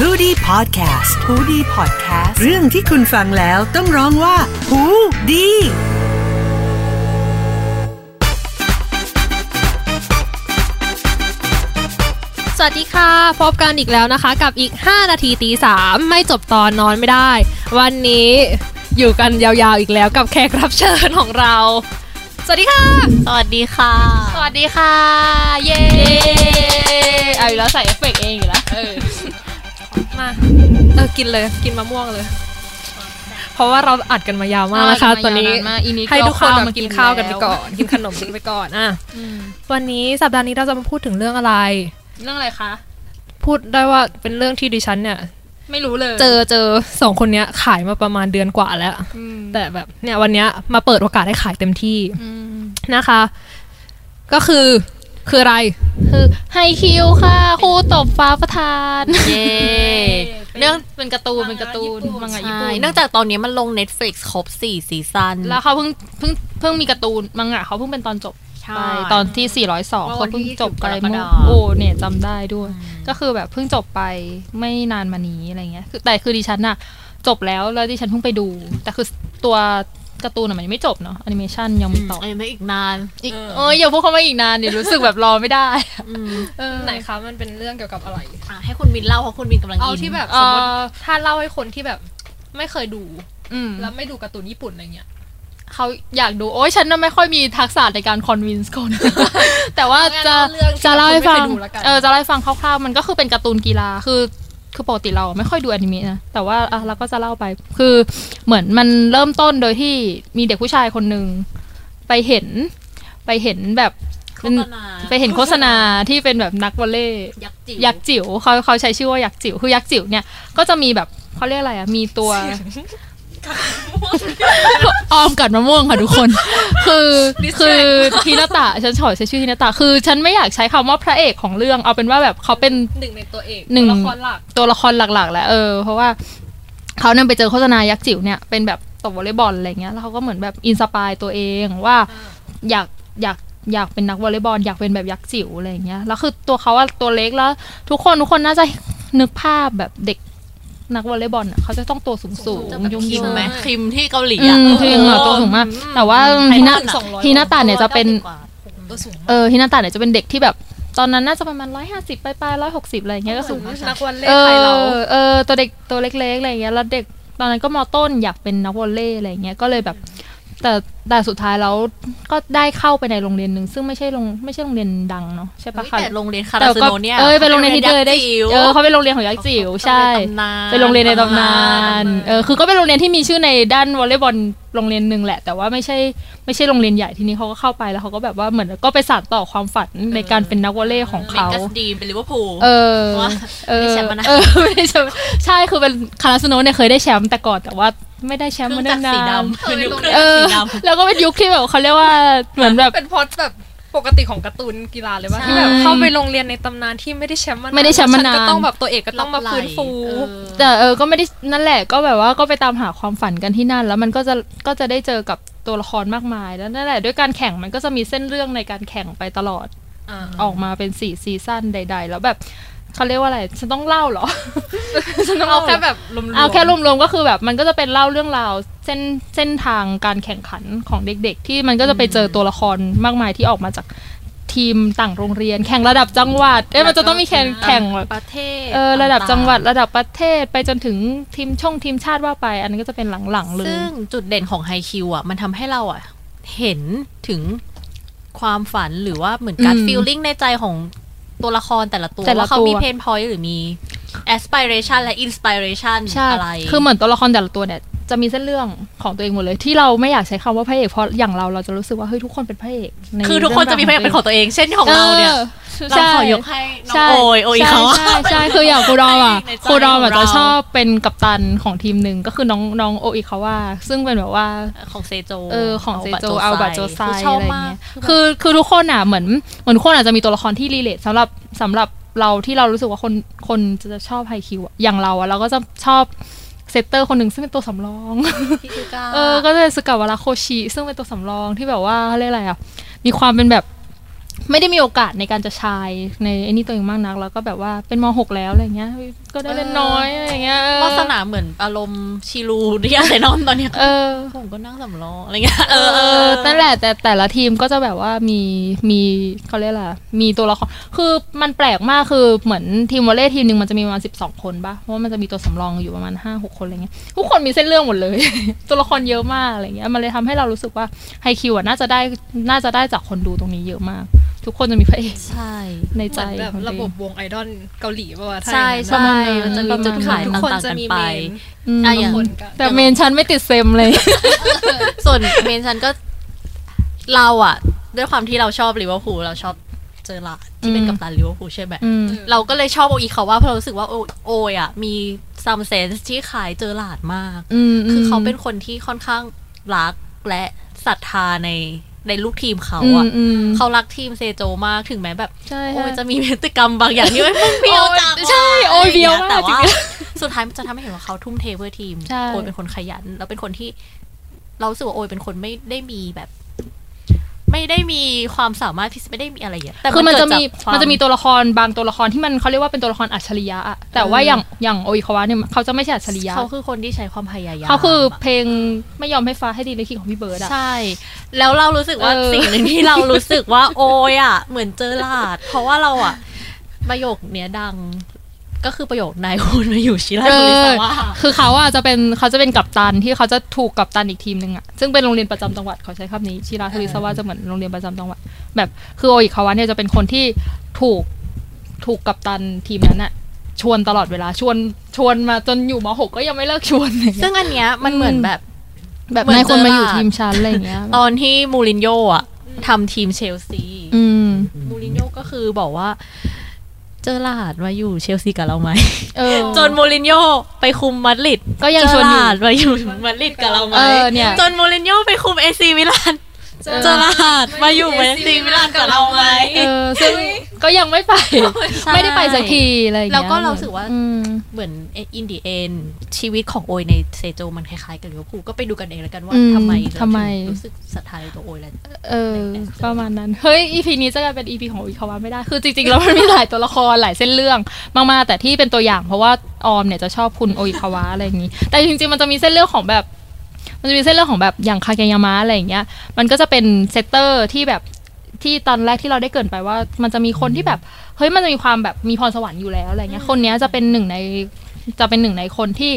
h o ดี้พอดแคสต์ฮูดี้พอดแคสต์เรื่องที่คุณฟังแล้วต้องร้องว่าหูดีสวัสดีค่ะ พบกันอีกแล้วนะคะ กับอีก 5 นาทีตีสามไม่จบตอนนอนไม่ได้ วันนี้อยู่กันยาวๆอีกแล้วกับแขกรับเชิญของเรา สวัสดีค่ะ สวัสดีค่ะ สวัสดีค่ะ เย้เอาอีกแล้วใส่เอฟเฟกต์เองอยู่แล้วเออ มา เออ กินเลย กินมะม่วงเลย เพราะว่าเราอัดกันมายาวมากนะคะอัดกันตอนนี้มายาวนานมากอีนี้ให้ทุกคนก็เอาแบบข้าวมากิกินนข้าวกันไปแล้วก่อน กินขนมกันไปก่อนอะวันนี้สัปดาห์นี้เราจะมาพูดถึงเรื่องอะไร เรื่องอะไรคะ พูดได้ว่าเป็นเรื่องที่ดิฉันเนี่ย ไม่รู้เลย เจอเจอสองคนเนี้ยขายมาประมาณเดือนกว่าแล้วมแต่แบบเนี่ยวันเนี้ยมาเปิดโอกาสให้ขายเต็มที่อืมนะคะ ก็คือ คืออะไร คือไฮคิวค่ะครูตบฟ้าประธาน เย้เรื่องเป็นการ์ตูนเป็นการ์ตูนมังงะญี่ใช่ปุ่นเนื่องจากตอนนี้มันลง Netflix ครบ4ซีซั่นแล้วเขาเพิ่งเพิ่งเพิ่งมีการ์ตูนมังงะเขาเพิ่งเป็นตอนจบใช่ไปตอนที่ 402เมื่อวัเขานที่เพิ่งจบไป20กรกฎาคมเมื่อโอ้เนี่ยจำได้ด้วย ก็คือแบบเพิ่งจบไปไม่นานมานี้อะไรเงี้ยคือแต่คือดิฉันน่ะจบแล้วแล้วดิฉันเพิ่งไปดู แต่คือตัว การ์ตูนอะมันยังไม่จบเนาะแอนิเมชันยังมีต่อเอ้ยไม่อีกนานอีกเอออย่าพูดคำว่าอีกนานดิรู้สึกแบบรอไม่ได้อืมเออไหนคะมันเป็นเรื่องเกี่ยวกับอะไรอะให้คุณมินเล่าเพราะคุณมินกำลังเอาอินที่แบบเอ่สอมมติถ้าเล่าให้คนที่แบบไม่เคยดูอืมแล้วไม่ดูการ์ตูนญี่ปุ่นอะไรเงี้ยเขาอยากดูโอ้ยฉันน่ะไม่ค่อยมีทักษะในการ convince คน แต่ว่าจะงั้นเรื่องที่จะเล่าให้ฟังคนไม่เคยดูแล้วกันเออจะเล่าให้ฟังคร่าวๆมันก็คือเป็นการ์ตูนกีฬาคือ คือปกติเราไม่ค่อยดูอนิเมะนะแต่ว่าอะเราก็จะเล่าไป คือเหมือนมันเริ่มต้นโดยที่มีเด็กผู้ชายคนหนึ่งไปเห็นไปเห็นแบบโฆเป็นษณาไปเห็นโฆษณาที่เป็นแบบนักวอลเลย์ยักษ์จิ๋วยักษ์จิ๋วเขาเขาใช้ชื่อว่ายักษ์จิ๋วคือยักษ์จิ๋วเนี่ยก็จะมีแบบเขาเรียกอะไรอะมีตัว ออมกัดมะม่วงค่ะทุกคน คือคือทีนาตะฉันขอใช้ชื่อทีนาตะคือ ฉันไม่อยากใช้คำว่าพระเอกของเรื่องเอาเป็นว่าแบบเขาเป็นหนึ่งในตัวเอกหนึ่งตัวละครหลักตัวละครหลักๆแหละเออเพราะว่าเขาเนี่ยไปเจอโฆษณายักษ์จิ๋วเนี่ยเป็นแบบตบวอลเลย์บอลอะไรเงี้ยแล้วเขาก็เหมือนแบบอินสปายตัวเองว่าอยากอยากอยากเป็นนักวอลเลย์บอลอยากเป็นแบบยักษ์จิ๋วอะไรเงี้ยแล้วคือตัวเขาอะตัวเล็กแล้ว ทุกคนทุกคนน่าจะนึกภาพแบบเด็ก นักวอลเลย์บอลอะเขาจะต้องตัวสูงสูงจะแบบยุ่งคิมไหมๆคิมที่เกาหลีอือะมคือยังอะตัวสูงมาก แต่ว่าไทฮิทันาอะสองร้อยฮินาตะเนี่ยจะเป็นกว่าตัวสูงเออฮินาตะเนี่ยจะเป็นเด็กที่แบบตอนนั้นน่าจะประมาณร้อยห้าสิบปลายร้อยหกสิบอะไรอย่างเงี้ยก็สูงนักวันเล่เอไทยเราอเออตัวเด็กตัวเล็กๆอะไรอย่างเงี้ยแล้วเด็กตอนนั้นก็มอต้นอยากเป็นนักวอลเลย์อะไรอย่างเงี้ยก็เลยแบบ แต่แต่สุดท้ายแล้วก็ได้เข้าไปในโรงเรียนหนึ่งซึ่งไม่ใช่โรงไม่ใช่โรงเรียนดังเนาะใช่ปะคะแต่โรงเรียนคาราแต่ซูก็โนเนี่ยเออเป็นโรงเรียนที่เธอได้ยักษ์จิ๋วเออเขาเป็นโรงเรียนของยักษ์จิ๋วใช่เป็นโรงเรียนในตำนานเออคือก็เป็นโรงเรียนที่มีชื่อในด้านวอลเลย์บอลโรงเรียนหนึ่งแหละ แต่ว่าไม่ใช่ไม่ใช่โรงเรียนใหญ่ทีนี้เขาก็เข้าไปแล้วเขาก็แบบว่าเหมือนก็ไปสานต่อความฝันในการเป็นนักวอลเลย์ของเมเขากัสดีมเป็นลิเวอร์พูลเออว่าเออไม่ได้แชมป์มานะเออไม่ได้แชมป์ใช่คือเป็นคาราสโนเนี่ยเคยได้แชมป์แต่ก่อนแต่ว่า ไม่ได้แชมป์เครื่มาองนาจักรสีนดำเป็นยุคเครื่องเอจักรอสีดำแล้วก็เป็นยุคที่แบบเขาเรียกว่าเหมือนแบบเป็นพล็อดแบบปกติของการ์ตูนกีฬาเลยว่าใช่ที่แบบเข้าไปโรงเรียนในตำนานที่ไม่ได้แชมป์มานานไม่ได้แชมป์มานานก็ต้องแบบตัวเอกก็ต้องมาฟื้นฟูเออแต่เออก็ไม่ได้นั่นแหละก็แบบว่าก็ไปตามหาความฝันกันที่นั่น แล้วมันก็จะก็จะได้เจอกับตัวละครมากมาย แล้วนั่นแหละด้วยการแข่งมันก็จะมีเส้นเรื่องในการแข่งไปตลอดอ่าออกมาเป็นสี่ซีซั่นใด ๆ แล้วแบบ เขาเรียกว่าอะไร ฉันต้องเล่าเหรอ ฉันต้องเอาเล่าแค่เหรอแบบรวมๆเอาแค่รวมๆก็คือแบบมันก็จะเป็นเล่าเรื่องราวเส้นเส้นทางการแข่งขันของเด็ก ๆ ที่มันก็จะไปเจอตัวละครมากมายที่ออกมาจากทีมต่างโรงเรียน แข่งระดับจังหวัด เอ้ยมันจะต้องมีแข่งแข่งแบบประเทศเออระดับต่างๆจังหวัดระดับประเทศไปจนถึงทีมช่องทีมชาติว่าไป อันนี้นก็จะเป็นหลังๆเลยซึ่งจุดเด่นของไฮคิวอะมันทำให้เราอะเห็นถึงความฝันหรือว่าเหมือนการอืม feeling ในใจของ ตัวละครแต่ละตัวแต่ละว่าเขาตัวมี pain point หรือมี aspiration และ inspiration ใช่อะไร คือเหมือนตัวละครแต่ละตัวเนี่ยจะมีเส้นเรื่องของตัวเองหมดเลยที่เราไม่อยากใช้คำว่าพระเอกเพราะอย่างเราเราจะรู้สึกว่าเฮ้ยทุกคนเป็นพระเอกในคือทุกคนจะมีเพลงเป็นของตัวเอง เช่นของเราเนี่ย เราใช่ขอยกให้น้องใช่โอยโอยเขาใช่ใช่ใช่คืออย่างครูดอมอะในใจครูดอมอะของเราจะชอบเป็นกัปตันของทีมหนึ่งก็คือน้องน้องโออิคาว่า ซึ่งเป็นแบบว่าของเซโจเออของเซโจอาโอบะโจไซคือชอบอะไรมากเงี้ยคือคือทุกคนอะเหมือนเหมือนทุกคนอาจจะมีตัวละครที่ relate สำหรับสำหรับเราที่เรารู้สึกว่าคนคนจะชอบไฮคิวอะอย่างเราอะเราก็จะชอบ setter คนหนึ่งซึ่งเป็นตัวสำรองพี่คือกาเออก็จะสุกาวาระโคชิซึ่งเป็นตัวสำรองที่แบบว่าเขาเรียกอะไรอะมีความเป็นแบบ ไม่ได้มีโอกาสในการจะ shine ในไอ้นี่ตัวเองมากนัก แล้วก็แบบว่าเป็นมหกแล้วอะไรเงี้ยเฮ้ยก็ได้เล่นน้อยอะไรเงี้ยเออวาสนาเหมือนอารมณ์ชิรูด์ที่อาร์เซนอลตอนเนี้ยเออผมก็นั่งสำรองอะไรเงี้ยเออเออนั่นแหละแต่แต่ละทีมก็จะแบบว่ามีมีเขาเรียกอะไรมีตัวละครคือมันแปลกมากคือเหมือนทีมวอลเลย์ทีมหนึ่งมันจะมีประมาณสิบสองคนปะเพราะว่ามันจะมีตัวสำรองอยู่ประมาณห้าหกคนอะไรเงี้ยทุกคนมีเส้นเรื่องหมดเลย ตัวละครเยอะมากอะไรเงี้ยมันเลยทำให้เรารู้สึกว่าไฮคิวอะน่าจะได้น่าจะได้จากคนดูตรงนี้เยอะมาก ทุกคนจะมีพระเอกใช่ในเหใจมือนแบบของตัวระเองบบวงไอดอลเกาหลีป่าวะถ้าใช่อย่างนั้นอะใช่มันจะมีจุดขายทุกต่าคนงจะๆกันมีไปเมนอืมอะอย่างคนก็แต่เมนฉันไม่ติดเซมเลย ส่วนเมนฉันก็เราอะด้วยความที่เราชอบลิเวอร์พูลเราชอบเจอหลาร์ดที่เป็นอืมกัปตันลิเวอร์พูลใช่ไหมอืมเราก็เลยชอบโออีเขาว่าเพราะเรารู้สึกว่าโอโอยอะมี some sense ที่คล้ายเจอร์ราร์ดมากอืมคือเขาเป็นคนที่ค่อนข้างรักและศรัทธาใน ในลูกทีมเขาอืมอะอืมเขารักทีมเซโจมากถึงแม้แบบใช่โอ้ยใช่จะมีพฤติกรรมบางอย่างที่ไม่มึงเบี้ยวจังใช่โอ้ยเบี้ยวมากแต่ว่าจริงสุดท้ายมันจะทำให้เห็นว่าเขาทุ่มเทเพื่อทีมใช่โอยเป็นคนขยัน แล้วเป็นคนที่ เรารู้สึกว่าโอยเป็นคนไม่ได้มีแบบไม่ได้มีความสามารถที่ไม่ได้มีอะไรอย่างเงี้ยแต่คือมันจะมีเกิดจากความันจะมีตัวละครบางตัวละครที่มันเขาเรียกว่าเป็นตัวละครอัจฉริยะอะแต่ว่าเออออย่างอย่างโออิคาวะเนี่ยเขาจะไม่ใช่อัจฉริยะเขาคือคนที่ใช้ความพยายามเขาคืออะเพลงไม่ยอมให้ฟ้าให้ดีในคิงของพี่เบิร์ดอะใช่ แล้วเรารู้สึกว่าเออสิ่งหนึ่งที่เรารู้สึกว่าโอยอะ เหมือนเจอหลาด เพราะว่าเราอะ ประโยคเนี้ยดัง ก็คือประโยคนายคุณมาอยู่ชิราเอโทริสอวะคือเขาอะจะเป็นเขาจะเป็นกัปตันที่เขาจะถูกกัปตันอีกทีมหนึ่งอะซึ่งเป็นโรงเรียนประจำจังหวัดเขาใช้คำนี้ชิราทริสวาจะเหมือนโรงเรียนประจำจังหวัด แบบคือโออิคาวะเนี่ยจะเป็นคนที่ถูกถูกกัปตันทีมนั้นอะชวนตลอดเวลาชวนชวนมาจนอยู่มหกก็ยังไม่เลิกชวนอะไรเงี้ยซึ่งอันเนี้ยมันเหมือนแบบ แบบเหมือนนายคนมาอยู่เจอหลาดทีมชั้นอะไรอย่างเงี้ย ตอนที่มูรินโญ่อะทำทีมเชลซีอืมมูรินโญ่ก็คือบอกว่า เจอร์ราร์ดมาอยู่เชลซีกับเราไหมเออจนมูรินโญ่ไปคุมมาดริดก็ยังชวนอยู่เจอหลาดมาอยู่มาดริดกับเราไหมเออเนี่ยจนมูรินโญ่ไปคุมเอซีมิลานเจอเจอร์ราร์ดมาอยู่เอซีมิลานกับเราไหมเออซึ่งก็ยังไม่ไป ไม่ได้ไปสักทีอะไรอย่างเงี้ยแล้วก็เรารู้สึกว่าอืมเหมือน in the end ชีวิตของโอยในเซโจมันคล้ายๆ กับลิเวอร์พูลก็ไปดูกันเองแล้วกันว่าอืมทำไมเราทำไมถึงรู้สึกศรัทธาในตัวโอยแล้วเออประมาณนั้น เฮ้ย EP นี้จะกลายเป็น EP ของโออิคาวะไม่ได้ คือจริงๆแล้วมันมีหลายตัวละครหลายเส้นเรื่องมากๆแต่ที่เป็นตัวอย่างเพราะว่าออมเนี่ยจะชอบคุณโออิคาวะอะไรอย่างนี้ แต่จริงๆมันจะมีเส้นเรื่องของแบบ มันจะมีเส้นเรื่องของแบบอย่างคาเกยามะอะไรอย่างเงี้ย มันก็จะเป็น setter ที่แบบที่ตอนแรกที่เราได้เกริ่นไปว่า มันจะมีคนที่แบบเฮ้ยมันจะมีความแบบมีพรสวรรค์อยู่แล้วอะไรเงี้ยคนเนี้ยจะเป็นหนึ่งในจะเป็นหนึ่งในคนที่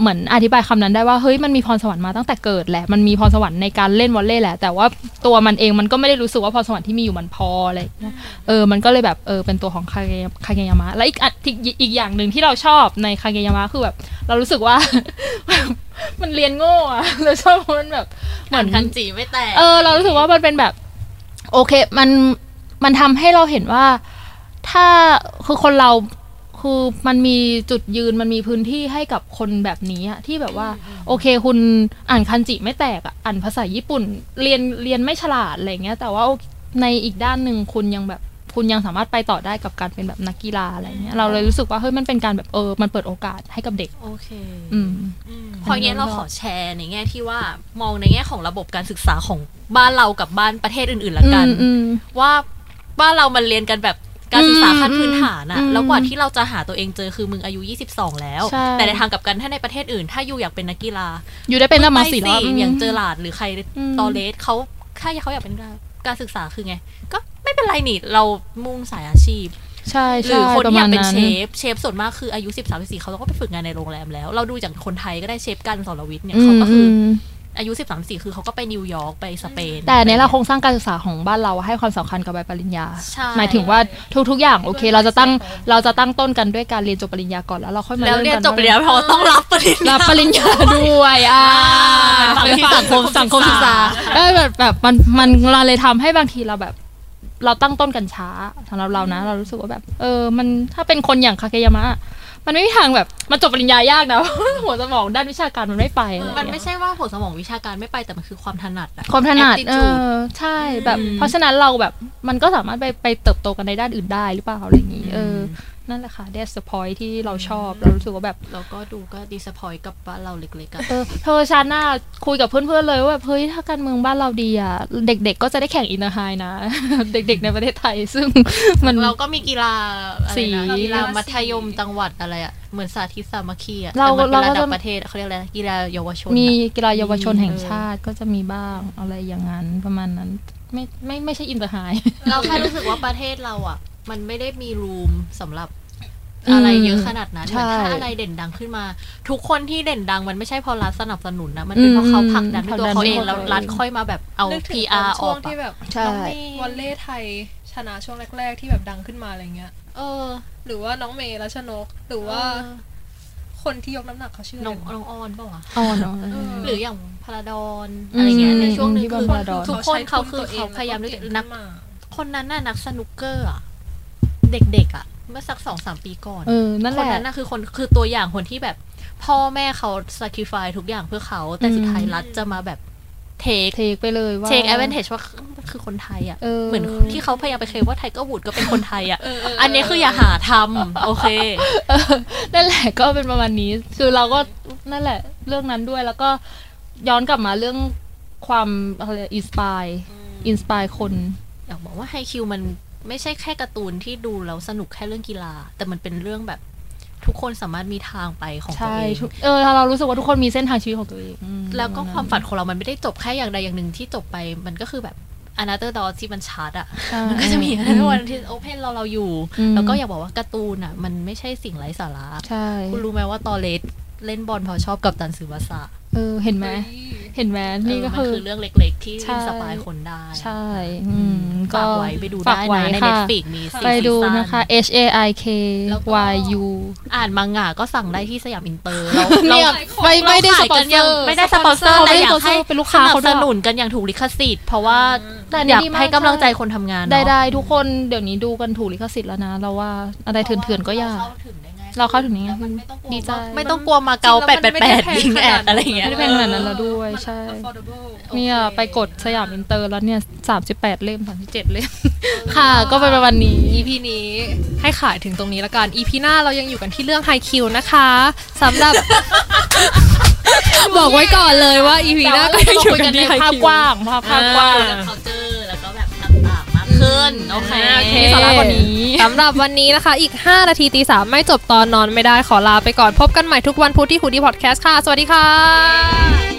เหมือนอธิบายคำนั้นได้ว่าเฮ้ยมันมีพรสวรรค์มาตั้งแต่เกิดแหละ มันมีพรสวรรค์ในการเล่นวอลเลย์แหละ แต่ว่าตัวมันเองมันก็ไม่ได้รู้สึกว่าพรสวรรค์ที่มีอยู่มันพออะไรอย่างเงี้ยเออมันก็เลยแบบเออเป็นตัวของคาเกยคาเกยามะ และอีกอันที่อีกอย่างหนึ่งที่เราชอบในคาเกยามะคือแบบ เรารู้สึกว่ามันเรียนโง่อะเราชอบเพราะมันแบบเหมือนคันจีไม่แตกเออ เรารู้สึกว่ามันเป็นแบบ โอเค มันมันทำให้เราเห็นว่า ถ้าคือคนเราคือมันมีจุดยืนมันมีพื้นที่ให้กับคนแบบนี้อะที่แบบว่า โอเค คุณอ่านคันจิไม่แตกอะอ่านภาษาญี่ปุ่น เรียนเรียนไม่ฉลาดอะไรเงี้ย แต่ว่าในอีกด้านหนึ่งคุณยังแบบ คุณยังสามารถไปต่อได้กับการเป็นแบบนักกีฬาอะไรเงี้ยเราเลยรู้สึกว่าเฮ้ยมันเป็นการแบบเออมันเปิดโอกาสให้กับเด็กโอเคอืมพออย่างนี้เราขอแชร์ในแง่ที่ว่ามองในแง่ของระบบการศึกษาของบ้านเรากับบ้านประเทศอื่นๆละกันอืมอืมว่าบ้านเรามันเรียนกันแบบการศึกษาขั้นพื้นฐานอะอืมแล้วกว่าที่เราจะหาตัวเองเจอคือมึงอายุ 22 แล้วใช่แต่ในทางกลับกันถ้าในประเทศอื่น ถ้ายูอยากเป็นนักกีฬา อยู่ได้เป็นตั้งมาไปสี่รอบอย่างเจอหลาดหรือใครอืมตอเลสเขาถ้าเขาอยากเป็นการการศึกษาคือไง ก็ ไม่เป็นไรนี่เรามุ่งสายอาชีพ ใช่หรืใช่อคนประที่อมายาณกเป็นนั้นเชฟเชฟส่วนมากคืออายุ13 14เขาก็ไปฝึกงานในโรงแรมแล้ว เราดูจากคนไทยก็ได้เชฟกันสรวิทย์เนี่ยเขาก็คือออายุ13 14คือเขาก็ไปนิวยอร์กไปสเปน แต่ในเราโครงสร้างการศึกษาของบ้านเราให้ความสำคัญกับใบปริญญาใช่หมายถึงว่าทุก ๆ อย่างโอเค เราจะตั้งเราจะตั้งต้นกันด้วยการเรียนจบปริญญาก่อนแล้วเราค่อยมาแล้วเริ่มเรียนกันจบปริญญาพอต้องรับปริญญารับปริญญาด้วยอ่าฝั่งที่สังคมสังคมศึกษาเออแบบแบบมันมันเราเลยทำให้บางทีเราแบบ เราตั้งต้นกันช้าสำหรับเรานะ เรารู้สึกว่าแบบ เออ มันถ้าเป็นคนอย่างคาเกยามะมันไม่มีทางแบบมันจบปริญญายากนะหัวสมองด้านวิชาการมันไม่ไปอะไรอย่างมันเงี้ยไม่ใช่ว่าหัวสมองวิชาการไม่ไปแต่มันคือความถนัดอะความถนัดเอ Aptitude อใช่แบบอืมเพราะฉะนั้นเราแบบมันก็สามารถไปไปเติบโตกันในด้านอื่นได้หรือเปล่าอะไรอย่างนี้เออ นั่นแหละค่ะ that's the point ที่เราชอบ เรารู้สึกว่าแบบแล้วก็ดูก็ดีสปอยกับบ้านเราเล็กๆอะเออเธอชาน่าคุยกับเพื่อนๆเลยว่าแบบเฮ้ยถ้าการเมืองบ้านเราดีอะ เด็กๆก็จะได้แข่ง Inter High นะ เด็กๆในประเทศไทย ซึ่งมันเราก็มีกีฬาอะไรสีนะกีฬามัธยมจังหวัดอะไรอะเหมือนสาธิตสามัคคีอะเราแต่มันเป็นเราก็ระดัจะบประเทศเขาเรียกอะไรนะกีฬาเยาวชน มีอะกีฬาเยาวชนแห่งเออชาติก็จะมีบ้างอะไรอย่างนั้นประมาณนั้น ไม่ไม่ไม่ใช่ Inter High เราแค่รู้สึกว่าประเทศเราอะ มันไม่ได้มี room สำหรับอืมอะไรเยอะขนาดนั้นใช่มือนถ้าอะไรเด่นดังขึ้นมา ทุกคนที่เด่นดังมันไม่ใช่เพราะรัฐสนับสนุนนะมันเป็นเพราะเขาผลักดันด้วยตัวเขาเองแล้วรัฐค่อยมาแบบเอา นึกถึง PR อช่อวงกที่อะแบบใช่ น้องเมย์วอลเล่ไทยชนะช่วงแรก ๆ ที่แบบดังขึ้นมาอะไรเงี้ย เออหรือว่าน้องเมย์รัชนก หรือว่าเออคนที่ยกน้ำหนักเขาชื่ออะไรน้องนะน้องออนเปล่าวะอ๋อเนาะเออหรืออย่างพลาดอนอะไรเงี้ยอืมในช่วงหนึงที่คือพลาดอน ทุกคนเขาคือใช้เขาทุนตัวองพยายามแล้ที่วก็จะเก่งนักขึ้นมาคนนั้นน่ะนักสนุกเกอร์อะ เด็กๆอะเมื่อสักสองสามปีก่อนเออนั่นคแหนละนั้นน่ะคือคนคือตัวอย่างคนที่แบบ พ่อแม่เขา sacrifice ทุกอย่างเพื่อเขา แต่สุดท้ายรัฐจะมาแบบ take take ไปเลยว่า take advantage ว่าคือคนไทยอะเออเหมือนที่เขาพยายามไปเคลมว่าไทเกอร์วูดก็เป็นคนไทยอะเออเอออันนี้คืออย่าหาทำโอเคเออนั่นแหละก็เป็นประมาณนี้ คือเราก็นั่นแหละ เรื่องนั้นด้วยแล้วก็ย้อนกลับมาเรื่องความอะไร inspire inspire คน อยากบอกว่าไฮคิวมัน ไม่ใช่แค่การ์ตูนที่ดูแล้วสนุกแค่เรื่องกีฬา แต่มันเป็นเรื่องแบบทุกคนสามารถมีทางไปของตัวใช่ทุกเออเรารู้สึกว่าทุกคนมีเส้นทางชีวิตของตัวเองอืมแล้วก็ความฝันของเรามันไม่ได้จบแค่อย่างใดอย่างหนึ่งที่จบไปมันก็คือแบบ another door ที่มันชัดอะใช่มันก็จะมีอันนั้นวันที่ open เราเราอยู่อืมแล้วก็อยากบอกว่าการ์ตูนอะ มันไม่ใช่สิ่งไร้สาระใช่คุณรู้ไหมว่าตอร์เรสเล่นบอลเพราะชอบกัปตันซึบาสะเออเห็นไหม เห็นไหมนี่ก็เออมันคือคือเรื่องเล็ก ๆ ที่ inspire คนได้ ใช่ อืมก็ฝากไว้ไปดูฝาได้กไว้นะคะใน Netflix ไปดูมีสี่ season นะคะ H A I K แล้วก็ Y U อ่านมังงะก็สั่งได้ที่สยามอินเตอร์เราเราเนี่ยไม่ไม่ได้เราสขายปอกันนเซยัองร์ไม่ได้สปอนเซอร์ไม่แต่ได้อยาสปกอนเซอให้ร์เป็นลูกสค้านับเขาสด้วยนุนกันอย่างถูกลิขสิทธิ์เพราะว่าแต่อันอนี้ยากดีมากให้กำลังใจใช่คนทำงานได้เนาะได้ทุกคนเดี๋ยวนี้ดูกันถูกลิขสิทธิ์แล้วนะ เราว่าอะไรเถื่อนๆก็อยากเราเข้าถึงได้ง่ายดีใจไม่ต้องกลัวมาเกาแปดแปดแปดยิงแอดอะไรอย่างเงี้ยไม่ได้แพงขนาดนั้นแล้วด้วยใช่ affordable เนี่ยไปกดสยามอินเตอร์แล้วเนี่ยสามสิบแปดเล่มสามสิบเจ็ดเล่มค่ะ ก็เป็นประมาณนี้ EP นี้ให้ขายถึงตรงนี้ละกัน EP หน้าเรายังอยู่กันที่เรื่องไฮคิวนะคะสำหรับบอกไว้ก่อนเลยว่า EP หน้าก็ยังอยู่กันที่ไฮภาพคิวกว้างภาพภาพกว้าง ขึ้นโอเคโอเคมีสาระกว่านี้สำหรับวันนี้นะคะ อีก 5 นาทีตีสามไม่จบตอนนอนไม่ได้ขอลาไปก่อนพบกันใหม่ทุกวันพุธที่ฮูดี้พอดแคสต์ค่ะ สวัสดีค่ะ